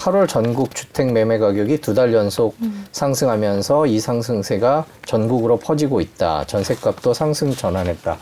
8월 전국 주택 매매 가격이 두 달 연속 상승하면서 이 상승세가 전국으로 퍼지고 있다. 전셋값도 상승 전환했다.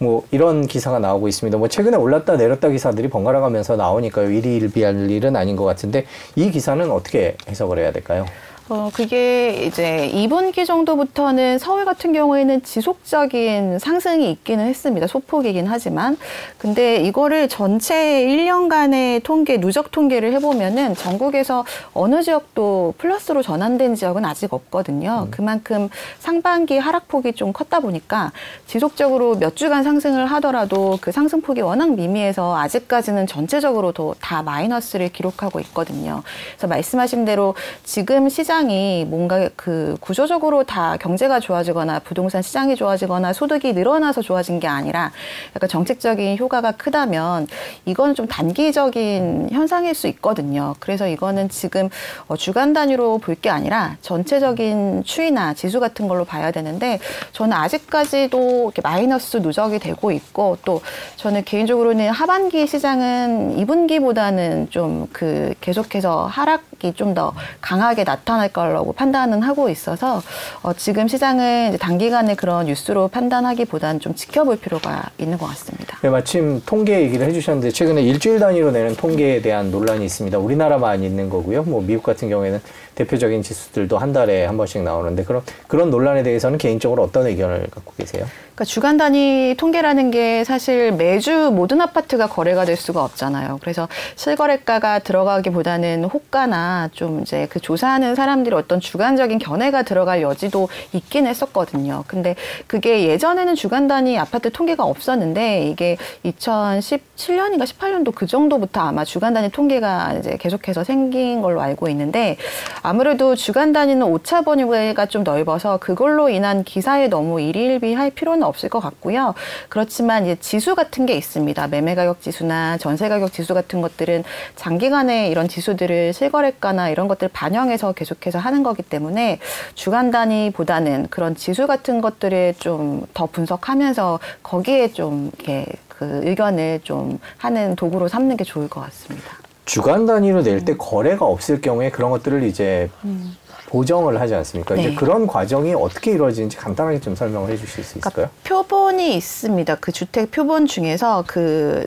뭐 이런 기사가 나오고 있습니다. 뭐 최근에 올랐다 내렸다 기사들이 번갈아 가면서 나오니까요. 일희일비할 일은 아닌 것 같은데 이 기사는 어떻게 해석을 해야 될까요? 어, 그게 이제 2분기 정도부터는 서울 같은 경우에는 지속적인 상승이 있기는 했습니다. 소폭이긴 하지만. 근데 이거를 전체 1년간의 통계, 누적 통계를 해보면은 전국에서 어느 지역도 플러스로 전환된 지역은 아직 없거든요. 그만큼 상반기 하락폭이 좀 컸다 보니까 지속적으로 몇 주간 상승을 하더라도 그 상승폭이 워낙 미미해서 아직까지는 전체적으로도 다 마이너스를 기록하고 있거든요. 그래서 말씀하신 대로 지금 시장 시장이 뭔가 그 구조적으로 다 경제가 좋아지거나 부동산 시장이 좋아지거나 소득이 늘어나서 좋아진 게 아니라 약간 정책적인 효과가 크다면 이건 좀 단기적인 현상일 수 있거든요. 그래서 이거는 지금 어, 주간 단위로 볼 게 아니라 전체적인 추이나 지수 같은 걸로 봐야 되는데 저는 아직까지도 이렇게 마이너스 누적이 되고 있고 또 저는 개인적으로는 하반기 시장은 2분기보다는 좀 그 계속해서 하락이 좀 더 강하게 나타날 거라고 판단은 하고 있어서 어, 지금 시장은 이제 단기간에 그런 뉴스로 판단하기보다는 좀 지켜볼 필요가 있는 것 같습니다. 네, 마침 통계 얘기를 해주셨는데 최근에 일주일 단위로 내는 통계에 대한 논란이 있습니다. 우리나라만 있는 거고요. 뭐 미국 같은 경우에는 대표적인 지수들도 한 달에 한 번씩 나오는데 그런 그런 논란에 대해서는 개인적으로 어떤 의견을 갖고 계세요? 그러니까 주간 단위 통계라는 게 사실 매주 모든 아파트가 거래가 될 수가 없잖아요. 그래서 실거래가가 들어가기보다는 호가나 좀 이제 그 조사하는 사람 들이 어떤 주간적인 견해가 들어갈 여지도 있긴 했었거든요. 근데 그게 예전에는 주간 단위 아파트 통계가 없었는데 이게 2017년인가 18년도 그 정도부터 아마 주간 단위 통계가 이제 계속해서 생긴 걸로 알고 있는데 아무래도 주간 단위는 오차 번유가 좀 넓어서 그걸로 인한 기사에 너무 일희일비할 필요는 없을 것 같고요. 그렇지만 이제 지수 같은 게 있습니다. 매매 가격 지수나 전세 가격 지수 같은 것들은 장기간에 이런 지수들을 실거래가나 이런 것들 반영해서 계속 해서 하는 거기 때문에 주간 단위보다는 그런 지수 같은 것들을 좀 더 분석하면서 거기에 좀 이렇게 그 의견을 좀 하는 도구로 삼는 게 좋을 것 같습니다. 주간 단위로 낼때 거래가 없을 경우에 그런 것들을 이제 보정을 하지 않습니까? 네. 이제 그런 과정이 어떻게 이루어지는지 간단하게 좀 설명을 해주실 수 있을까요? 그러니까 표본이 있습니다. 그 주택 표본 중에서 그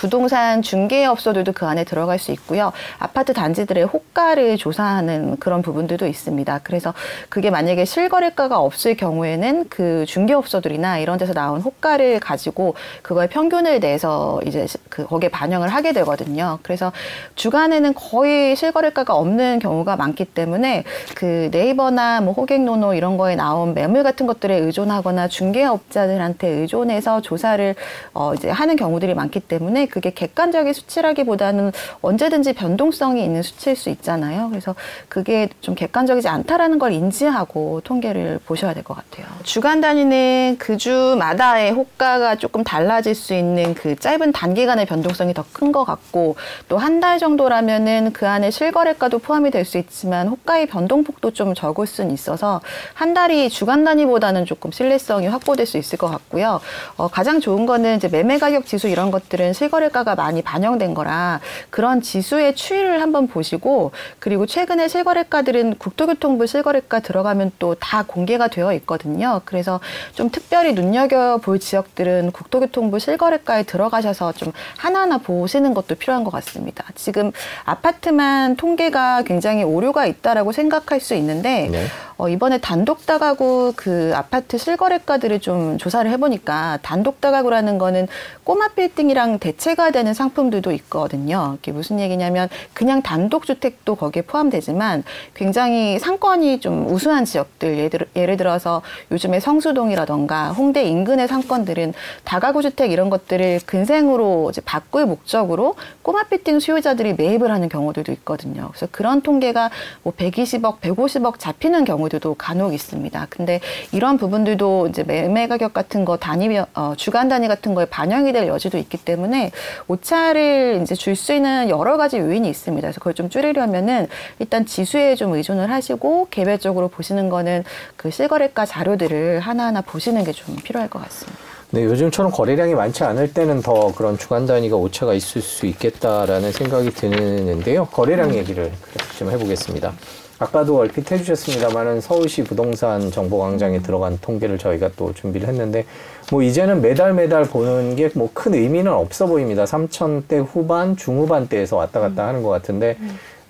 부동산 중개업소들도 그 안에 들어갈 수 있고요. 아파트 단지들의 호가를 조사하는 그런 부분들도 있습니다. 그래서 그게 만약에 실거래가가 없을 경우에는 그 중개업소들이나 이런 데서 나온 호가를 가지고 그거의 평균을 내서 이제 시- 그 거기에 반영을 하게 되거든요. 그래서 주간에는 거의 실거래가가 없는 경우가 많기 때문에 그 네이버나 뭐 호갱노노 이런 거에 나온 매물 같은 것들에 의존하거나 중개업자들한테 의존해서 조사를 어 이제 하는 경우들이 많기 때문에 그게 객관적인 수치라기보다는 언제든지 변동성이 있는 수치일 수 있잖아요. 그래서 그게 좀 객관적이지 않다라는 걸 인지하고 통계를 보셔야 될 것 같아요. 주간 단위는 그 주마다의 호가가 조금 달라질 수 있는 그 짧은 단기간의 변동성이 더 큰 것 같고 또 한 달 정도라면은 그 안에 실거래가도 포함이 될 수 있지만 호가의 변동폭도 좀 적을 수는 있어서 한 달이 주간 단위보다는 조금 신뢰성이 확보될 수 있을 것 같고요. 어, 가장 좋은 거는 이제 매매 가격 지수 이런 것들은 실거래 가가 많이 반영된 거라 그런 지수의 추이를 한번 보시고 그리고 최근에 실거래가들은 국토교통부 실거래가 들어가면 또 다 공개가 되어 있거든요. 그래서 좀 특별히 눈여겨 볼 지역들은 국토교통부 실거래가에 들어가셔서 좀 하나하나 보시는 것도 필요한 것 같습니다. 지금 아파트만 통계가 굉장히 오류가 있다라고 생각할 수 있는데 네. 어, 이번에 단독 다가구 그 아파트 실거래가들을 좀 조사를 해보니까 단독 다가구라는 거는 꼬마 빌딩이랑 대체가 되는 상품들도 있거든요. 이게 무슨 얘기냐면 그냥 단독 주택도 거기에 포함되지만 굉장히 상권이 좀 우수한 지역들 예를, 예를 들어서 요즘에 성수동이라던가 홍대 인근의 상권들은 다가구 주택 이런 것들을 근생으로 이제 바꿀 목적으로 꼬마 빌딩 수요자들이 매입을 하는 경우들도 있거든요. 그래서 그런 통계가 뭐 120억, 150억 잡히는 경우 들도 간혹 있습니다. 근데 이런 부분들도 이제 매매 가격 같은 거 단위 어, 주간 단위 같은 거에 반영이 될 여지도 있기 때문에 오차를 이제 줄 수 있는 여러 가지 요인이 있습니다. 그래서 그걸 좀 줄이려면은 일단 지수에 좀 의존을 하시고 개별적으로 보시는 거는 그 실거래가 자료들을 하나하나 보시는 게 좀 필요할 것 같습니다. 네, 요즘처럼 거래량이 많지 않을 때는 더 그런 주간 단위가 오차가 있을 수 있겠다라는 생각이 드는데요. 거래량 얘기를 좀 해보겠습니다. 아까도 얼핏 해주셨습니다만은 서울시 부동산 정보광장에 들어간 통계를 저희가 또 준비를 했는데 뭐 이제는 매달 매달 보는 게 뭐 큰 의미는 없어 보입니다. 3천대 후반, 중후반대에서 왔다 갔다 하는 것 같은데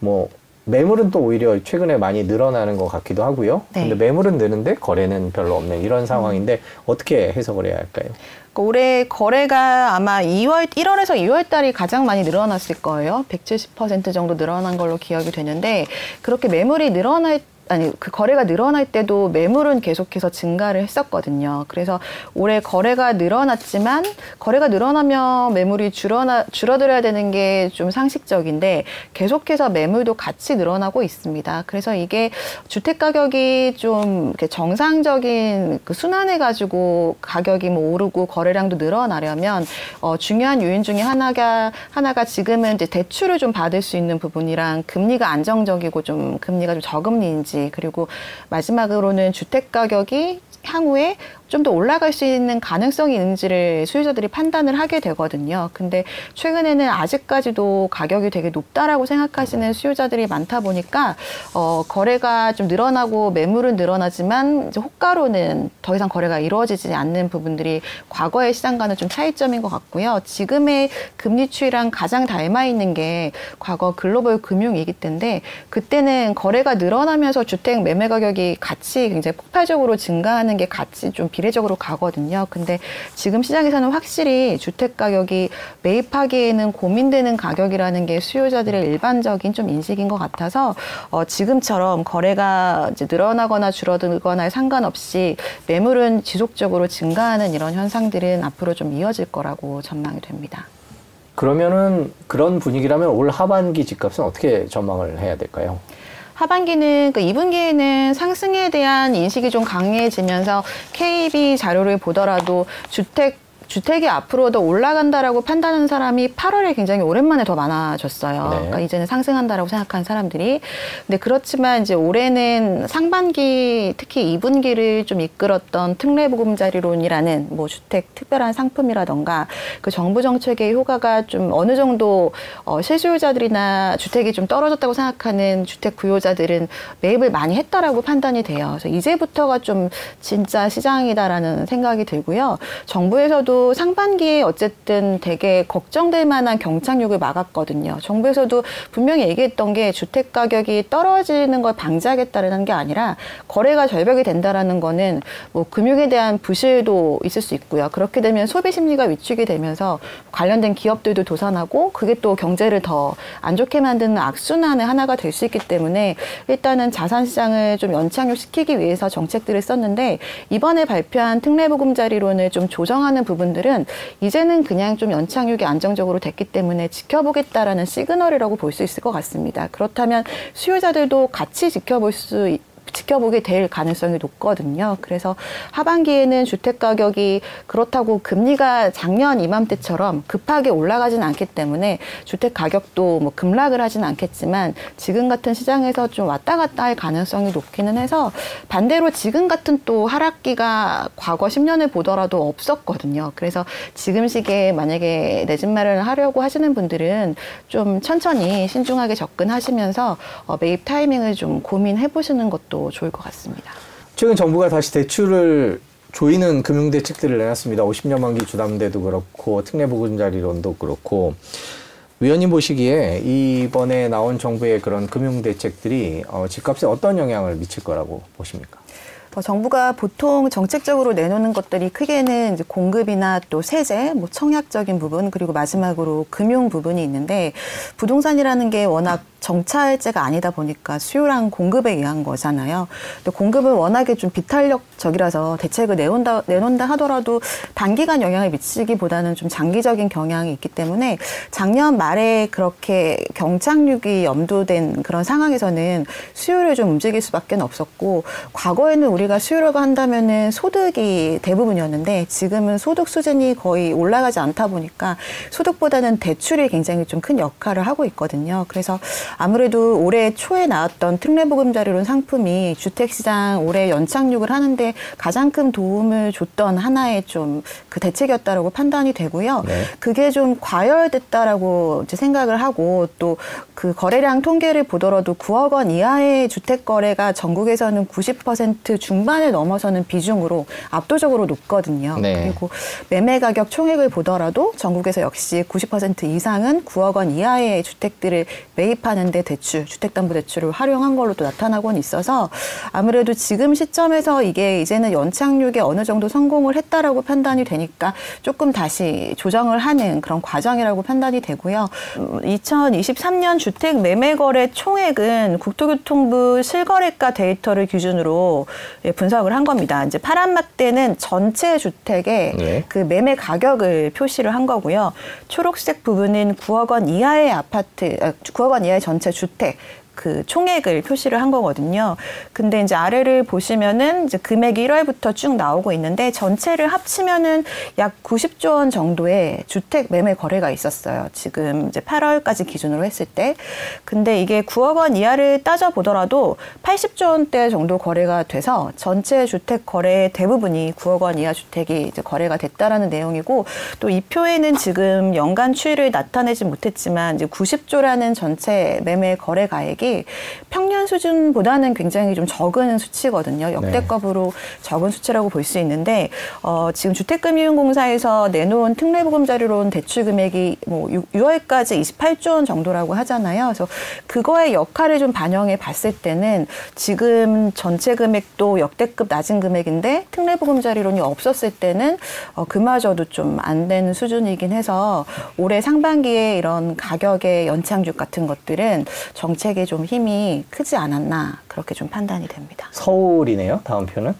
뭐 매물은 또 오히려 최근에 많이 늘어나는 것 같기도 하고요. 네. 근데 매물은 느는데 거래는 별로 없는 이런 상황인데 어떻게 해석을 해야 할까요? 그러니까 올해 거래가 아마 2월, 1월에서 2월 달이 가장 많이 늘어났을 거예요. 170% 정도 늘어난 걸로 기억이 되는데 그렇게 매물이 늘어날 아니 그 거래가 늘어날 때도 매물은 계속해서 증가를 했었거든요. 그래서 올해 거래가 늘어났지만 거래가 늘어나면 매물이 줄어나 줄어들어야 되는 게 좀 상식적인데 계속해서 매물도 같이 늘어나고 있습니다. 그래서 이게 주택 가격이 좀 정상적인 그 순환해 가지고 가격이 뭐 오르고 거래량도 늘어나려면 어, 중요한 요인 중에 하나가 하나가 지금은 이제 대출을 좀 받을 수 있는 부분이랑 금리가 안정적이고 좀 금리가 좀 저금리인지 그리고 마지막으로는 주택 가격이 향후에 좀 더 올라갈 수 있는 가능성이 있는지를 수요자들이 판단을 하게 되거든요. 근데 최근에는 아직까지도 가격이 되게 높다라고 생각하시는 수요자들이 많다 보니까 어, 거래가 좀 늘어나고 매물은 늘어나지만 이제 호가로는 더 이상 거래가 이루어지지 않는 부분들이 과거의 시장과는 좀 차이점인 것 같고요. 지금의 금리 추이랑 가장 닮아 있는 게 과거 글로벌 금융위기 때인데 그때는 거래가 늘어나면서 주택 매매 가격이 같이 굉장히 폭발적으로 증가하는 게 같이 좀 비 례적으로 가거든요. 근데 지금 시장에서는 확실히 주택 가격이 매입하기에는 고민되는 가격이라는 게 수요자들의 일반적인 좀 인식인 것 같아서 어, 지금처럼 거래가 이제 늘어나거나 줄어들거나에 상관없이 매물은 지속적으로 증가하는 이런 현상들은 앞으로 좀 이어질 거라고 전망이 됩니다. 그러면은 그런 분위기라면 올 하반기 집값은 어떻게 전망을 해야 될까요? 하반기는 그 2분기에는 상승에 대한 인식이 좀 강해지면서 KB 자료를 보더라도 주택 주택이 앞으로 더 올라간다라고 판단하는 사람이 8월에 굉장히 오랜만에 더 많아졌어요. 네. 그러니까 이제는 상승한다라고 생각하는 사람들이. 근데 그렇지만 이제 올해는 상반기 특히 2분기를 좀 이끌었던 특례보금자리론이라는 뭐 주택 특별한 상품이라던가 그 정부 정책의 효과가 좀 어느 정도 어, 실수요자들이나 주택이 좀 떨어졌다고 생각하는 주택 구요자들은 매입을 많이 했다라고 판단이 돼요. 그래서 이제부터가 좀 진짜 시장이다라는 생각이 들고요. 정부에서도 상반기에 어쨌든 되게 걱정될 만한 경착륙을 막았거든요. 정부에서도 분명히 얘기했던 게 주택 가격이 떨어지는 걸 방지하겠다는 게 아니라 거래가 절벽이 된다라는 거는 뭐 금융에 대한 부실도 있을 수 있고요. 그렇게 되면 소비 심리가 위축이 되면서 관련된 기업들도 도산하고 그게 또 경제를 더 안 좋게 만드는 악순환의 하나가 될 수 있기 때문에 일단은 자산 시장을 좀 연착륙시키기 위해서 정책들을 썼는데 이번에 발표한 특례 보금자리론을 좀 조정하는 부분 들은 이제는 그냥 좀 연착륙이 안정적으로 됐기 때문에 지켜보겠다라는 시그널이라고 볼 수 있을 것 같습니다. 그렇다면 수요자들도 같이 지켜볼 수 있- 지켜보게 될 가능성이 높거든요. 그래서 하반기에는 주택 가격이 그렇다고 금리가 작년 이맘때처럼 급하게 올라가진 않기 때문에 주택 가격도 뭐 급락을 하진 않겠지만 지금 같은 시장에서 좀 왔다 갔다 할 가능성이 높기는 해서 반대로 지금 같은 또 하락기가 과거 10년을 보더라도 없었거든요. 그래서 지금 시기에 만약에 내 집 마련을 하려고 하시는 분들은 좀 천천히 신중하게 접근하시면서 어, 매입 타이밍을 좀 고민해 보시는 것도 좋을 것 같습니다. 최근 정부가 다시 대출을 조이는 금융 대책들을 내놨습니다. 50년 만기 주담대도 그렇고 특례보금자리론도 그렇고 위원님 보시기에 이번에 나온 정부의 그런 금융 대책들이 어, 집값에 어떤 영향을 미칠 거라고 보십니까? 어, 정부가 보통 정책적으로 내놓는 것들이 크게는 이제 공급이나 또 세제, 뭐 청약적인 부분 그리고 마지막으로 금융 부분이 있는데 부동산이라는 게 워낙 정찰제가 아니다 보니까 수요랑 공급에 의한 거잖아요. 또 공급은 워낙에 좀 비탄력적이라서 대책을 내온다 내놓는다 하더라도 단기간 영향을 미치기보다는 좀 장기적인 경향이 있기 때문에 작년 말에 그렇게 경착륙이 염두된 그런 상황에서는 수요를 좀 움직일 수밖에 없었고 과거에는 우리 가 수요라고 한다면은 소득이 대부분이었는데 지금은 소득 수준이 거의 올라가지 않다 보니까 소득보다는 대출이 굉장히 좀 큰 역할을 하고 있거든요. 그래서 아무래도 올해 초에 나왔던 특례보금자리론 상품이 주택시장 올해 연착륙을 하는데 가장 큰 도움을 줬던 하나의 좀 그 대책이었다라고 판단이 되고요. 네. 그게 좀 과열됐다라고 이제 생각을 하고 또 그 거래량 통계를 보더라도 9억 원 이하의 주택 거래가 전국에서는 90% 중반을 넘어서는 비중으로 압도적으로 높거든요. 네. 그리고 매매 가격 총액을 보더라도 전국에서 역시 90% 이상은 9억 원 이하의 주택들을 매입하는데 대출, 주택담보대출을 활용한 걸로 또 나타나곤 있어서 아무래도 지금 시점에서 이게 이제는 연착륙에 어느 정도 성공을 했다라고 판단이 되니까 조금 다시 조정을 하는 그런 과정이라고 판단이 되고요. 음, 2023년 주택 매매 거래 총액은 국토교통부 실거래가 데이터를 기준으로 예, 분석을 한 겁니다. 이제 파란 막대는 전체 주택의 예. 그 매매 가격을 표시를 한 거고요. 초록색 부분은 9억 원 이하의 아파트, 아, 9억 원 이하의 전체 주택. 그 총액을 표시를 한 거거든요. 근데 이제 아래를 보시면은 이제 금액이 1월부터 쭉 나오고 있는데 전체를 합치면은 약 90조 원 정도의 주택 매매 거래가 있었어요. 지금 이제 8월까지 기준으로 했을 때. 근데 이게 9억 원 이하를 따져 보더라도 80조 원대 정도 거래가 돼서 전체 주택 거래의 대부분이 9억 원 이하 주택이 이제 거래가 됐다라는 내용이고 또 이 표에는 지금 연간 추이를 나타내지 못했지만 이제 90조라는 전체 매매 거래 가액이 평년 수준보다는 굉장히 좀 적은 수치거든요. 역대급으로 적은 수치라고 볼 수 있는데 어, 지금 주택금융공사에서 내놓은 특례보금자리론 대출 금액이 뭐 6, 6월까지 28조 원 정도라고 하잖아요. 그래서 그거의 역할을 좀 반영해 봤을 때는 지금 전체 금액도 역대급 낮은 금액인데 특례보금자리론이 없었을 때는 어, 그마저도 좀 안 되는 수준이긴 해서 올해 상반기에 이런 가격의 연착륙 같은 것들은 정책에 좀 힘이 크지 않았나 그렇게 좀 판단이 됩니다. 서울이네요. 다음 표는.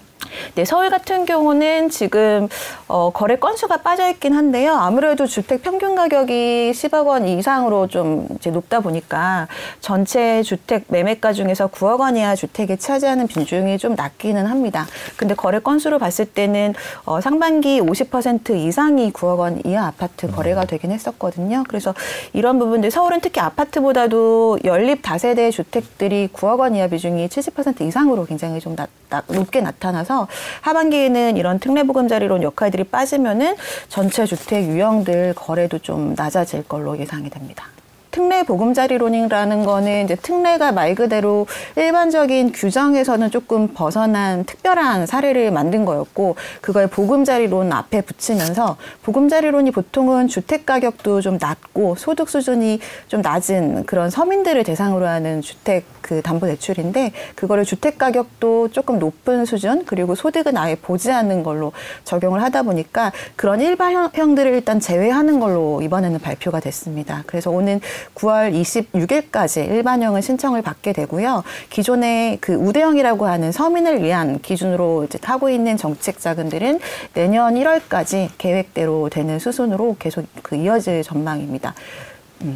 네, 서울 같은 경우는 지금 어, 거래 건수가 빠져 있긴 한데요. 아무래도 주택 평균 가격이 10억 원 이상으로 좀 이제 높다 보니까 전체 주택 매매가 중에서 9억 원 이하 주택이 차지하는 비중이 좀 낮기는 합니다. 근데 거래 건수로 봤을 때는 어, 상반기 50% 이상이 9억 원 이하 아파트 거래가 되긴 했었거든요. 그래서 이런 부분들 서울은 특히 아파트보다도 연립 다세대 주택들이 9억 원 이하 비중이 70% 이상으로 굉장히 좀 낮, 낮- 높게 나타나서 하반기에는 이런 특례보금자리론 역할들이 빠지면은 전체 주택 유형들 거래도 좀 낮아질 걸로 예상이 됩니다. 특례 보금자리론이라는 거는 이제 특례가 말 그대로 일반적인 규정에서는 조금 벗어난 특별한 사례를 만든 거였고 그걸 보금자리론 앞에 붙이면서 보금자리론이 보통은 주택 가격도 좀 낮고 소득 수준이 좀 낮은 그런 서민들을 대상으로 하는 주택 그 담보 대출인데 그거를 주택 가격도 조금 높은 수준 그리고 소득은 아예 보지 않는 걸로 적용을 하다 보니까 그런 일반형들을 일단 제외하는 걸로 이번에는 발표가 됐습니다. 그래서 오는 9월 26일까지 일반형은 신청을 받게 되고요. 기존에 그 우대형이라고 하는 서민을 위한 기준으로 이제 하고 있는 정책 자금들은 내년 1월까지 계획대로 되는 수순으로 계속 그 이어질 전망입니다.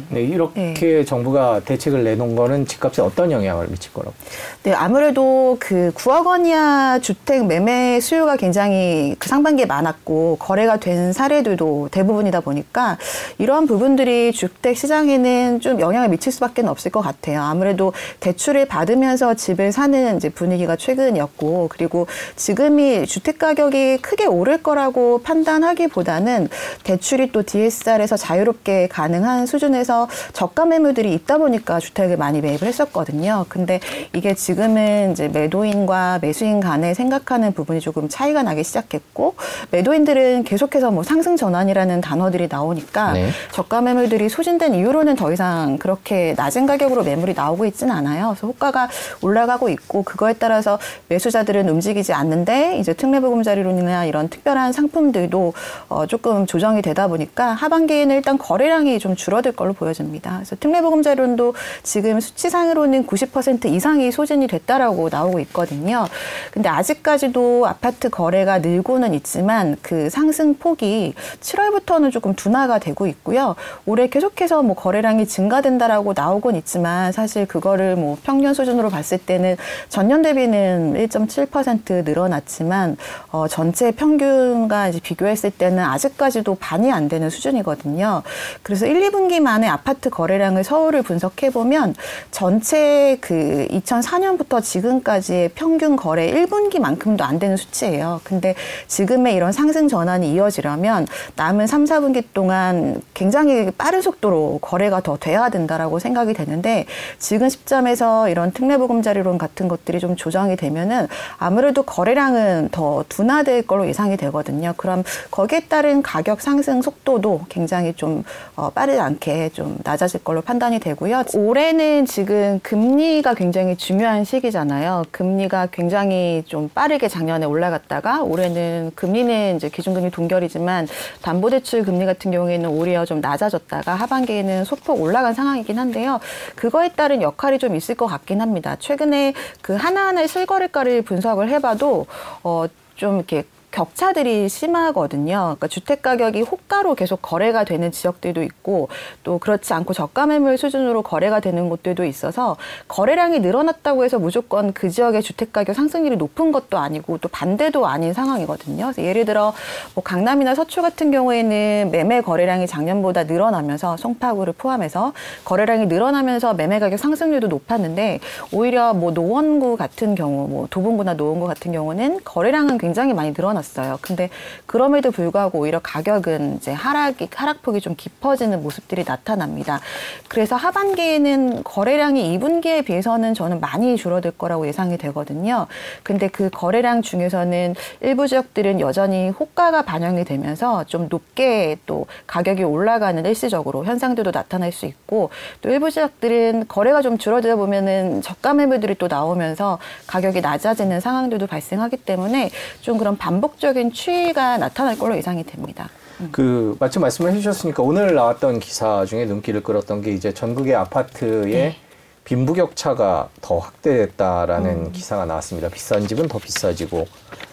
네, 이렇게 정부가 대책을 내놓은 거는 집값에 어떤 영향을 미칠 거라고? 네, 아무래도 그 9억 원 이하 주택 매매 수요가 굉장히 그 상반기에 많았고 거래가 된 사례들도 대부분이다 보니까 이러한 부분들이 주택 시장에는 좀 영향을 미칠 수밖에 없을 것 같아요. 아무래도 대출을 받으면서 집을 사는 이제 분위기가 최근이었고 그리고 지금이 주택 가격이 크게 오를 거라고 판단하기보다는 대출이 또 DSR에서 자유롭게 가능한 수준 에서 저가 매물들이 있다 보니까 주택을 많이 매입을 했었거든요. 근데 이게 지금은 이제 매도인과 매수인 간에 생각하는 부분이 조금 차이가 나기 시작했고 매도인들은 계속해서 뭐 상승 전환이라는 단어들이 나오니까 네. 저가 매물들이 소진된 이후로는 더 이상 그렇게 낮은 가격으로 매물이 나오고 있지는 않아요. 그래서 호가가 올라가고 있고 그거에 따라서 매수자들은 움직이지 않는데 이제 특례보금자리론이나 이런 특별한 상품들도 어 조금 조정이 되다 보니까 하반기에는 일단 거래량이 좀 줄어들 걸로 걸로 보여집니다. 그래서 특례보금자료론도 지금 수치상으로는 90% 이상이 소진이 됐다라고 나오고 있거든요. 근데 아직까지도 아파트 거래가 늘고는 있지만 그 상승 폭이 7월부터는 조금 둔화가 되고 있고요. 올해 계속해서 뭐 거래량이 증가된다라고 나오곤 있지만 사실 그거를 뭐 평년 수준으로 봤을 때는 전년 대비는 1.7% 늘어났지만 어, 전체 평균과 이제 비교했을 때는 아직까지도 반이 안 되는 수준이거든요. 그래서 1, 2분기 만에 아파트 거래량을 서울을 분석해 보면 전체 그 2004년부터 지금까지의 평균 거래 1분기만큼도 안 되는 수치예요. 근데 지금의 이런 상승 전환이 이어지려면 남은 3, 4분기 동안 굉장히 빠른 속도로 거래가 더 돼야 된다라고 생각이 되는데 지금 시점에서 이런 특례보금자리론 같은 것들이 좀 조정이 되면은 아무래도 거래량은 더 둔화될 걸로 예상이 되거든요. 그럼 거기에 따른 가격 상승 속도도 굉장히 좀 어, 빠르지 않게 좀 낮아질 걸로 판단이 되고요. 올해는 지금 금리가 굉장히 중요한 시기잖아요. 금리가 굉장히 좀 빠르게 작년에 올라갔다가 올해는 금리는 이제 기준금리 동결이지만 담보대출 금리 같은 경우에는 오히려 좀 낮아졌다가 하반기에는 소폭 올라간 상황이긴 한데요. 그거에 따른 역할이 좀 있을 것 같긴 합니다. 최근에 그 하나하나의 실거래가를 분석을 해봐도 어, 좀 이렇게 격차들이 심하거든요. 그러니까 주택 가격이 호가로 계속 거래가 되는 지역들도 있고 또 그렇지 않고 저가 매물 수준으로 거래가 되는 곳들도 있어서 거래량이 늘어났다고 해서 무조건 그 지역의 주택 가격 상승률이 높은 것도 아니고 또 반대도 아닌 상황이거든요. 예를 들어 뭐 강남이나 서초 같은 경우에는 매매 거래량이 작년보다 늘어나면서 송파구를 포함해서 거래량이 늘어나면서 매매 가격 상승률도 높았는데 오히려 뭐 노원구 같은 경우 뭐 도봉구나 노원구 같은 경우는 거래량은 굉장히 많이 늘어났어요. 근데 그럼에도 불구하고 오히려 가격은 이제 하락이 하락폭이 좀 깊어지는 모습들이 나타납니다. 그래서 하반기에는 거래량이 2분기에 비해서는 저는 많이 줄어들 거라고 예상이 되거든요. 근데 그 거래량 중에서는 일부 지역들은 여전히 호가가 반영이 되면서 좀 높게 또 가격이 올라가는 일시적으로 현상들도 나타날 수 있고 또 일부 지역들은 거래가 좀 줄어들다 보면은 저가 매물들이 또 나오면서 가격이 낮아지는 상황들도 발생하기 때문에 좀 그런 반복 적인 추이가 나타날 걸로 예상이 됩니다. 그 마침 말씀을 해주셨으니까 오늘 나왔던 기사 중에 눈길을 끌었던 게 이제 전국의 아파트의 네. 빈부격차가 더 확대됐다라는 기사가 나왔습니다. 비싼 집은 더 비싸지고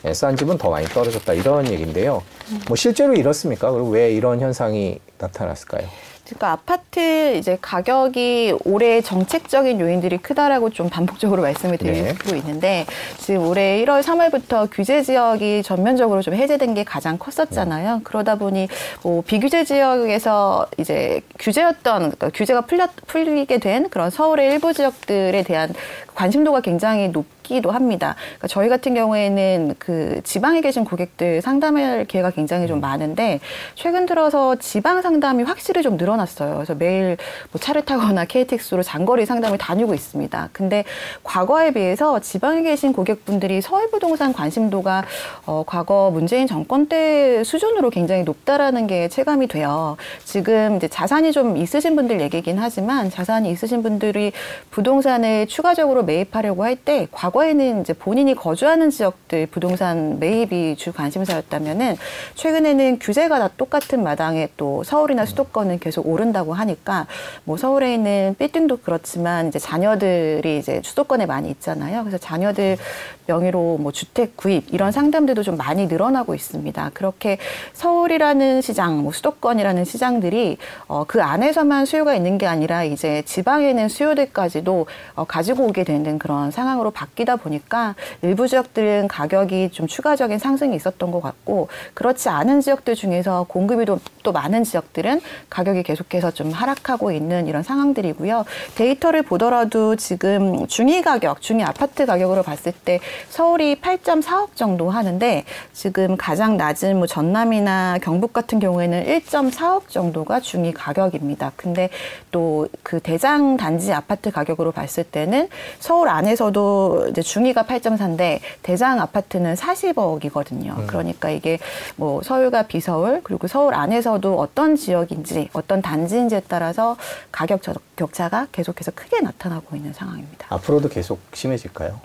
예, 싼 집은 더 많이 떨어졌다 이런 얘기인데요. 뭐 실제로 이렇습니까? 그리고 왜 이런 현상이 나타났을까요? 그러니까 아파트 이제 가격이 올해 정책적인 요인들이 크다라고 좀 반복적으로 말씀을 네. 드리고 있는데 지금 올해 1월 3월부터 규제 지역이 전면적으로 좀 해제된 게 가장 컸었잖아요. 그러다 보니 뭐 비규제 지역에서 이제 규제였던 그러니까 규제가 풀렸 풀리게 된 그런 서울의 일부 지역들에 대한 관심도가 굉장히 높기도 합니다. 그러니까 저희 같은 경우에는 그 지방에 계신 고객들 상담할 기회가 굉장히 좀 많은데 최근 들어서 지방 상담이 확실히 좀 늘어났어요. 그래서 매일 뭐 차를 타거나 KTX로 장거리 상담을 다니고 있습니다. 근데 과거에 비해서 지방에 계신 고객분들이 서울 부동산 관심도가 어, 과거 문재인 정권 때 수준으로 굉장히 높다라는 게 체감이 돼요. 지금 이제 자산이 좀 있으신 분들 얘기긴 하지만 자산이 있으신 분들이 부동산을 추가적으로 매입하려고 할 때 과거에는 이제 본인이 거주하는 지역들 부동산 매입이 주 관심사였다면은 최근에는 규제가 다 똑같은 마당에 또 서울이나 수도권은 계속 오른다고 하니까 뭐 서울에 있는 빌딩도 그렇지만 이제 자녀들이 이제 수도권에 많이 있잖아요. 그래서 자녀들 명의로 뭐 주택 구입 이런 상담들도 좀 많이 늘어나고 있습니다. 그렇게 서울이라는 시장, 뭐 수도권이라는 시장들이 어, 그 안에서만 수요가 있는 게 아니라 이제 지방에 있는 수요들까지도 어, 가지고 오게 되는 그런 상황으로 바뀌다 보니까 일부 지역들은 가격이 좀 추가적인 상승이 있었던 것 같고 그렇지 않은 지역들 중에서 공급이 또, 또 많은 지역들은 가격이 계속해서 좀 하락하고 있는 이런 상황들이고요. 데이터를 보더라도 지금 중위 가격, 중위 아파트 가격으로 봤을 때 서울이 8.4억 정도 하는데 지금 가장 낮은 뭐 전남이나 경북 같은 경우에는 1.4억 정도가 중위 가격입니다. 근데 또 그 대장 단지 아파트 가격으로 봤을 때는 서울 안에서도 이제 중위가 8.4인데 대장 아파트는 40억이거든요. 그러니까 이게 뭐 서울과 비서울 그리고 서울 안에서도 어떤 지역인지 어떤 단지인지에 따라서 가격 저- 격차가 계속해서 크게 나타나고 있는 상황입니다. 앞으로도 계속 심해질까요?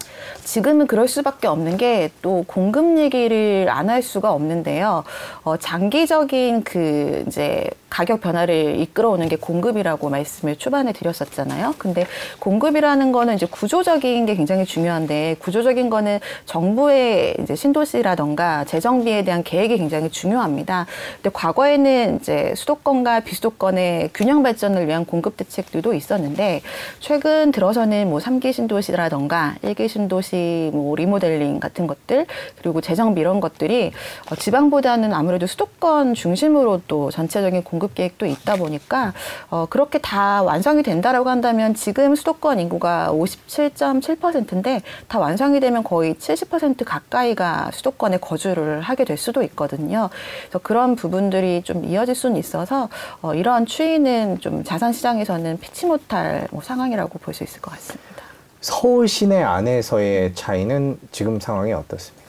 지금은 그럴 수밖에 없는 게 또 공급 얘기를 안 할 수가 없는데요. 어, 장기적인 그 이제 가격 변화를 이끌어오는 게 공급이라고 말씀을 초반에 드렸었잖아요. 근데 공급이라는 거는 이제 구 조적인 게 굉장히 중요한데 구조적인 거는 정부의 이제 신도시라던가 재정비에 대한 계획이 굉장히 중요합니다. 근데 과거에는 이제 수도권과 비수도권의 균형 발전을 위한 공급 대책들도 있었는데 최근 들어서는 뭐 3기 신도시라던가 1기 신도시 뭐 리모델링 같은 것들 그리고 재정비 이런 것들이 어, 지방보다는 아무래도 수도권 중심으로 또 전체적인 공급 계획도 있다 보니까 어, 그렇게 다 완성이 된다라고 한다면 지금 수도권 인구가 57.7%인데 다 완성이 되면 거의 70% 가까이가 수도권에 거주를 하게 될 수도 있거든요. 그래서 그런 부분들이 좀 이어질 수는 있어서 어, 이런 추이는 좀 자산 시장에서는 피치 못할 뭐 상황이라고 볼 수 있을 것 같습니다. 서울 시내 안에서의 차이는 지금 상황이 어떻습니까?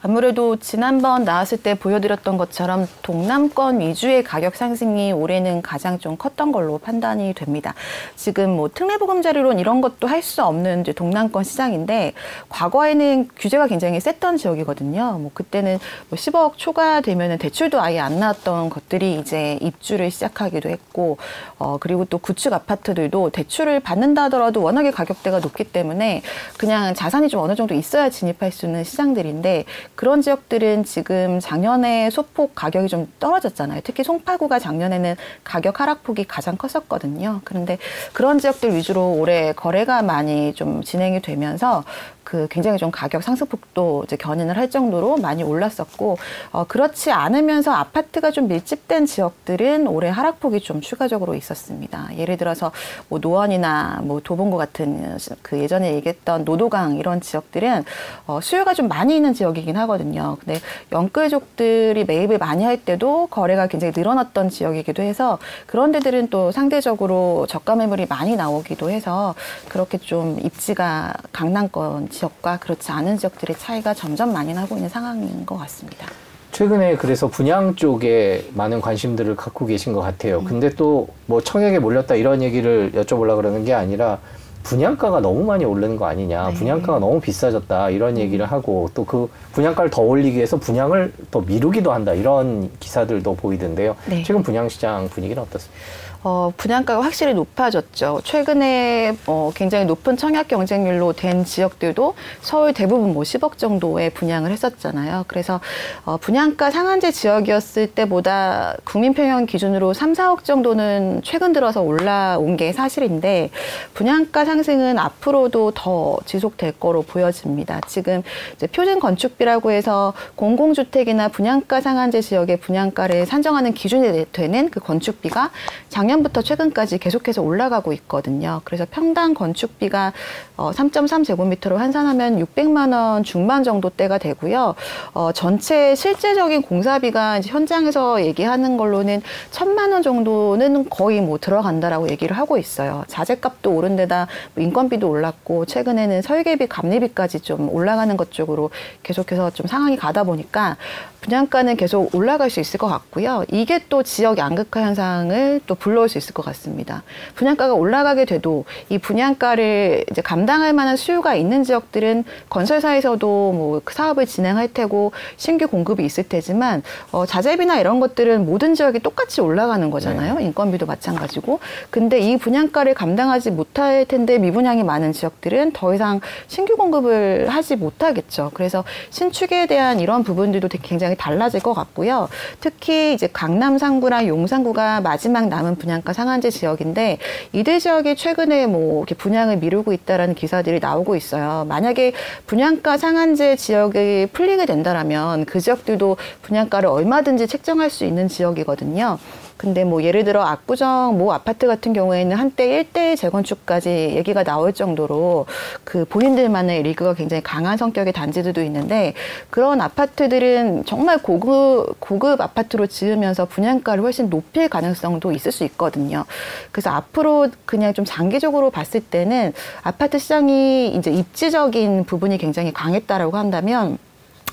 아무래도 지난번 나왔을 때 보여드렸던 것처럼 동남권 위주의 가격 상승이 올해는 가장 좀 컸던 걸로 판단이 됩니다. 지금 뭐 특례보금자리론 이런 것도 할 수 없는 동남권 시장인데 과거에는 규제가 굉장히 셌던 지역이거든요. 뭐 그때는 뭐 10억 초과 되면은 대출도 아예 안 나왔던 것들이 이제 입주를 시작하기도 했고 어 그리고 또 구축 아파트들도 대출을 받는다 하더라도 워낙에 가격대가 높기 때문에 그냥 자산이 좀 어느 정도 있어야 진입할 수 있는 시장들인데 그런 지역들은 지금 작년에 소폭 가격이 좀 떨어졌잖아요. 특히 송파구가 작년에는 가격 하락폭이 가장 컸었거든요. 그런데 그런 지역들 위주로 올해 거래가 많이 좀 진행이 되면서 그 굉장히 좀 가격 상승폭도 이제 견인을 할 정도로 많이 올랐었고 어, 그렇지 않으면서 아파트가 좀 밀집된 지역들은 올해 하락폭이 좀 추가적으로 있었습니다. 예를 들어서 뭐 노원이나 뭐 도봉구 같은 그 예전에 얘기했던 노도강 이런 지역들은 어, 수요가 좀 많이 있는 지역이긴 하거든요. 근데 영끌족들이 매입을 많이 할 때도 거래가 굉장히 늘어났던 지역이기도 해서 그런 데들은 또 상대적으로 저가 매물이 많이 나오기도 해서 그렇게 좀 입지가 강남권 지역과 그렇지 않은 지역들의 차이가 점점 많이 나고 있는 상황인 것 같습니다. 최근에 그래서 분양 쪽에 많은 관심들을 갖고 계신 것 같아요. 근데 또 뭐 청약에 몰렸다 이런 얘기를 여쭤보려고 그러는 게 아니라 분양가가 너무 많이 오르는 거 아니냐. 네. 분양가가 너무 비싸졌다. 이런 얘기를 하고 또 그 분양가를 더 올리기 위해서 분양을 더 미루기도 한다. 이런 기사들도 보이던데요. 네. 지금 분양 시장 분위기는 어떻습니까? 어, 분양가가 확실히 높아졌죠. 최근에 어, 굉장히 높은 청약 경쟁률로 된 지역들도 서울 대부분 뭐 10억 정도의 분양을 했었잖아요. 그래서 어, 분양가 상한제 지역이었을 때보다 국민평형 기준으로 3, 4억 정도는 최근 들어서 올라온 게 사실인데 분양가 상승은 앞으로도 더 지속될 거로 보여집니다. 지금 이제 표준 건축비라고 해서 공공주택이나 분양가 상한제 지역의 분양가를 산정하는 기준이 되는 그 건축비가 작 년부터 최근까지 계속해서 올라가고 있거든요. 그래서 평당 건축비가 어, 3.3제곱미터로 환산하면 600만 원 중반 정도대가 되고요. 어, 전체 실제적인 공사비가 이제 현장에서 얘기하는 걸로는 천만 원 정도는 거의 뭐 들어간다라고 얘기를 하고 있어요. 자재값도 오른 데다 뭐 인건비도 올랐고 최근에는 설계비, 감리비까지 좀 올라가는 것 쪽으로 계속해서 좀 상황이 가다 보니까 분양가는 계속 올라갈 수 있을 것 같고요. 이게 또 지역 양극화 현상을 또 불러 올 수 있을 것 같습니다. 분양가가 올라가게 돼도 이 분양가를 이제 감당할 만한 수요가 있는 지역들은 건설사에서도 뭐그 사업을 진행할 테고 신규 공급이 있을 테지만 어, 자재비나 이런 것들은 모든 지역이 똑같이 올라가는 거잖아요. 인건비도 마찬가지고. 근데 이 분양가를 감당하지 못할 텐데 미분양이 많은 지역들은 더 이상 신규 공급을 하지 못하겠죠. 그래서 신축에 대한 이런 부분들도 굉장히 달라질 것 같고요. 특히 이제 강남 상구랑 용산구가 마지막 남은 분 양가 상한제 지역인데 이들 지역이 최근에 뭐 이렇게 분양을 미루고 있다라는 기사들이 나오고 있어요. 만약에 분양가 상한제 지역이 풀리게 된다라면 그 지역들도 분양가를 얼마든지 책정할 수 있는 지역이거든요. 근데 뭐 예를 들어 압구정 모 아파트 같은 경우에는 한때 일대 재건축까지 얘기가 나올 정도로 그 본인들만의 리그가 굉장히 강한 성격의 단지들도 있는데 그런 아파트들은 정말 고급 고급 아파트로 지으면서 분양가를 훨씬 높일 가능성도 있을 수 있거든요. 그래서 앞으로 그냥 좀 장기적으로 봤을 때는 아파트 시장이 이제 입지적인 부분이 굉장히 강했다라고 한다면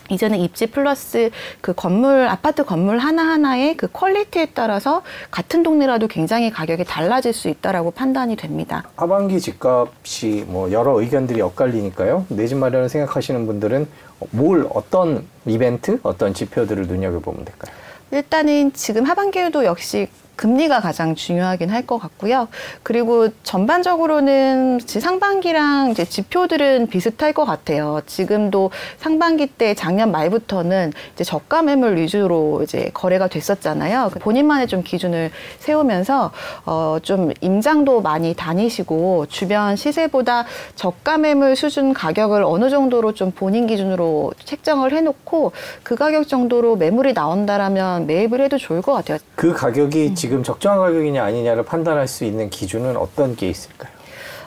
이제는 입지 플러스 그 건물 아파트 건물 하나 하나의 그 quality에 따라서 같은 동네라도 굉장히 가격이 달라질 수 있다라고 판단이 됩니다. 하반기 집값이 뭐 여러 의견들이 엇갈리니까요. 내 집 마련을 생각하시는 분들은 뭘 어떤 이벤트, 어떤 지표들을 눈여겨 보면 될까요? 일단은 지금 하반기에도 역시 금리가 가장 중요하긴 할 것 같고요. 그리고 전반적으로는 상반기랑 이제 지표들은 비슷할 것 같아요. 지금도 상반기 때 작년 말부터는 이제 저가 매물 위주로 이제 거래가 됐었잖아요. 본인만의 좀 기준을 세우면서 어, 좀 임장도 많이 다니시고 주변 시세보다 저가 매물 수준 가격을 어느 정도로 좀 본인 기준으로 책정을 해놓고 그 가격 정도로 매물이 나온다라면 매입을 해도 좋을 것 같아요. 그 가격이 지금 적정한 가격이냐 아니냐를 판단할 수 있는 기준은 어떤 게 있을까요?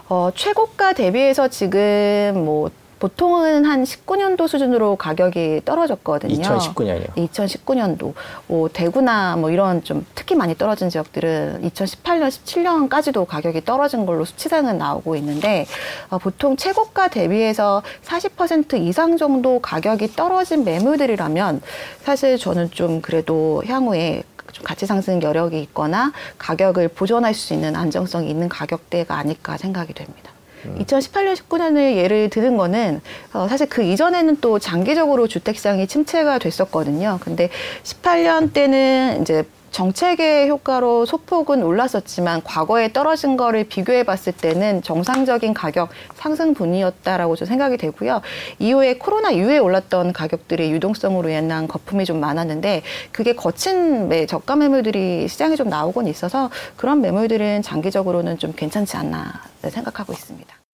어, 최고가 대비해서 지금 뭐 보통은 한 19년도 수준으로 가격이 떨어졌거든요. 2019년이요. 2019년도 뭐 대구나 뭐 이런 좀 특히 많이 떨어진 지역들은 2018년, 17년까지도 가격이 떨어진 걸로 수치상은 나오고 있는데 어, 보통 최고가 대비해서 40% 이상 정도 가격이 떨어진 매물들이라면 사실 저는 좀 그래도 향후에 좀 가치 상승 여력이 있거나 가격을 보존할 수 있는 안정성이 있는 가격대가 아닐까 생각이 됩니다. 2018년, 19년을 예를 드는 거는 어, 사실 그 이전에는 또 장기적으로 주택 시장이 침체가 됐었거든요. 근데 18년 때는 이제 정책의 효과로 소폭은 올랐었지만 과거에 떨어진 거를 비교해 봤을 때는 정상적인 가격 상승 분이었다라고 좀 생각이 되고요. 이후에 코로나 이후에 올랐던 가격들이 유동성으로 인한 거품이 좀 많았는데 그게 거친 매, 저가 매물들이 시장에 좀 나오곤 있어서 그런 매물들은 장기적으로는 좀 괜찮지 않나 생각하고 있습니다.